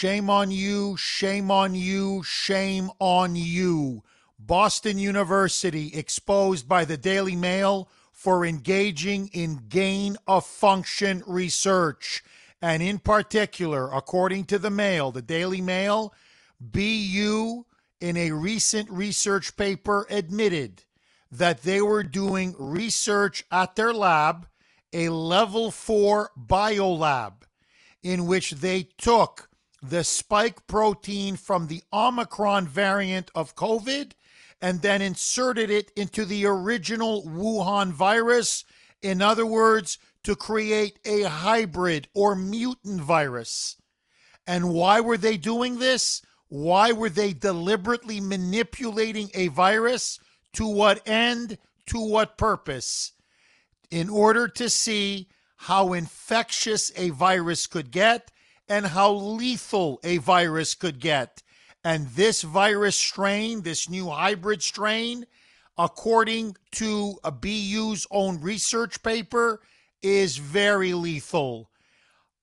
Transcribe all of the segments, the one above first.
Shame on you, shame on you, shame on you. Boston University exposed by the Daily Mail for engaging in gain of function research. And in particular, according to the Mail, the Daily Mail, BU in a recent research paper admitted that they were doing research at their lab, a level four biolab, in which they took the spike protein from the Omicron variant of COVID and then inserted it into the original Wuhan virus. In other words, to create a hybrid or mutant virus. And why were they doing this? Why were they deliberately manipulating a virus? To what end? To what purpose? In order to see how infectious a virus could get and how lethal a virus could get. And this virus strain, this new hybrid strain, according to a BU's own research paper, is very lethal.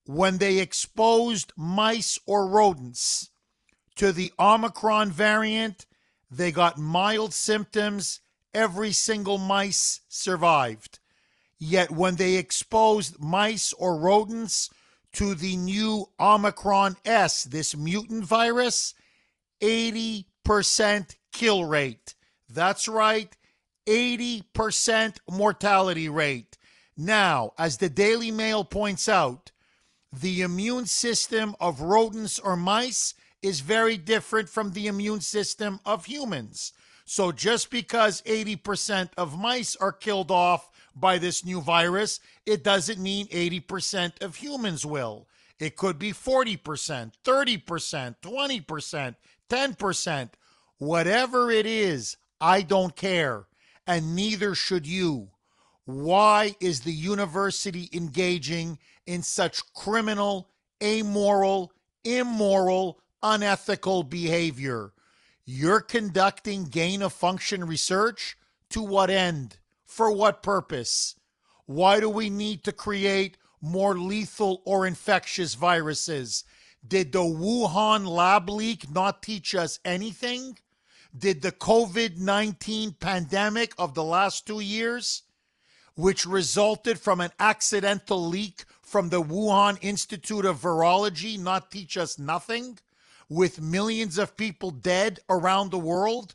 When they exposed mice or rodents to the Omicron variant, they got mild symptoms. Every single mice survived. Yet when they exposed mice or rodents to the new Omicron S, this mutant virus, 80% kill rate. That's right, 80% mortality rate. Now, as the Daily Mail points out, the immune system of rodents or mice is very different from the immune system of humans. So just because 80% of mice are killed off by this new virus, it doesn't mean 80% of humans will. It could be 40%, 30%, 20%, 10%. Whatever it is, I don't care, and neither should you. Why is the university engaging in such criminal, amoral, immoral, unethical behavior? You're conducting gain of function research to what end? For what purpose? Why do we need to create more lethal or infectious viruses? Did the Wuhan lab leak not teach us anything? Did the COVID 19 pandemic of the last two years, which resulted from an accidental leak from the Wuhan Institute of Virology, not teach us nothing? With millions of people dead around the world?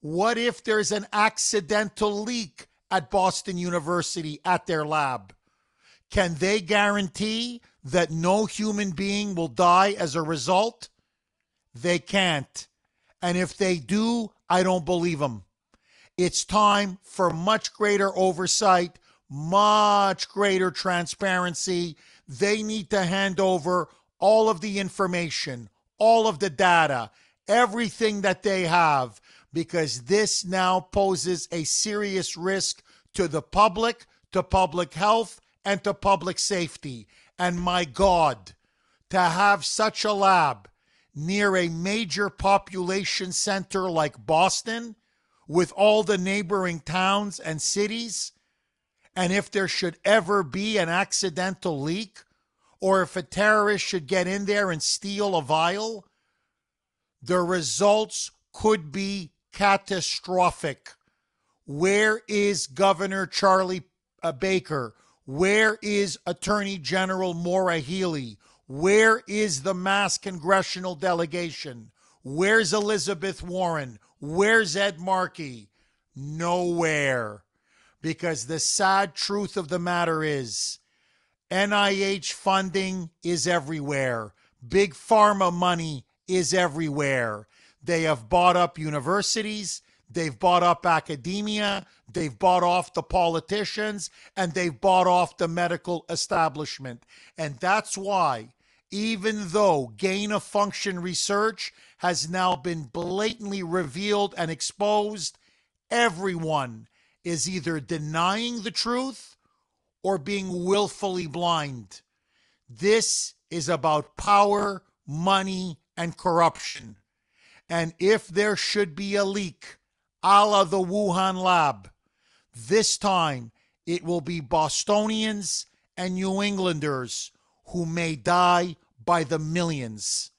What if there's an accidental leak at Boston University at their lab? Can they guarantee that no human being will die as a result? They can't. And if they do, I don't believe them. It's time for much greater oversight, much greater transparency. They need to hand over all of the information, all of the data, everything that they have because this now poses a serious risk to the public, to public health, and to public safety. And my God, to have such a lab near a major population center like Boston, with all the neighboring towns and cities, and if there should ever be an accidental leak, or if a terrorist should get in there and steal a vial, the results could be catastrophic. Where is Governor Charlie uh, Baker? Where is Attorney General Maura Healey? Where is the mass congressional delegation? Where's Elizabeth Warren? Where's Ed Markey? Nowhere. Because the sad truth of the matter is NIH funding is everywhere. Big pharma money is everywhere. They have bought up universities. They've bought up academia. They've bought off the politicians and they've bought off the medical establishment. And that's why even though gain of function research has now been blatantly revealed and exposed, everyone is either denying the truth or being willfully blind. This is about power, money, and corruption. And if there should be a leak, a la the Wuhan lab, this time it will be Bostonians and New Englanders who may die by the millions.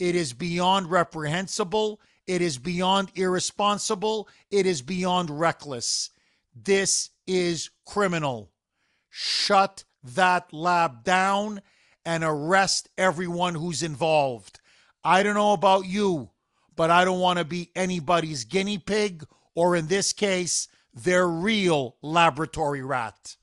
It is beyond reprehensible. It is beyond irresponsible. It is beyond reckless. This is criminal. Shut that lab down and arrest everyone who's involved. I don't know about you, but I don't want to be anybody's guinea pig or, in this case, their real laboratory rat.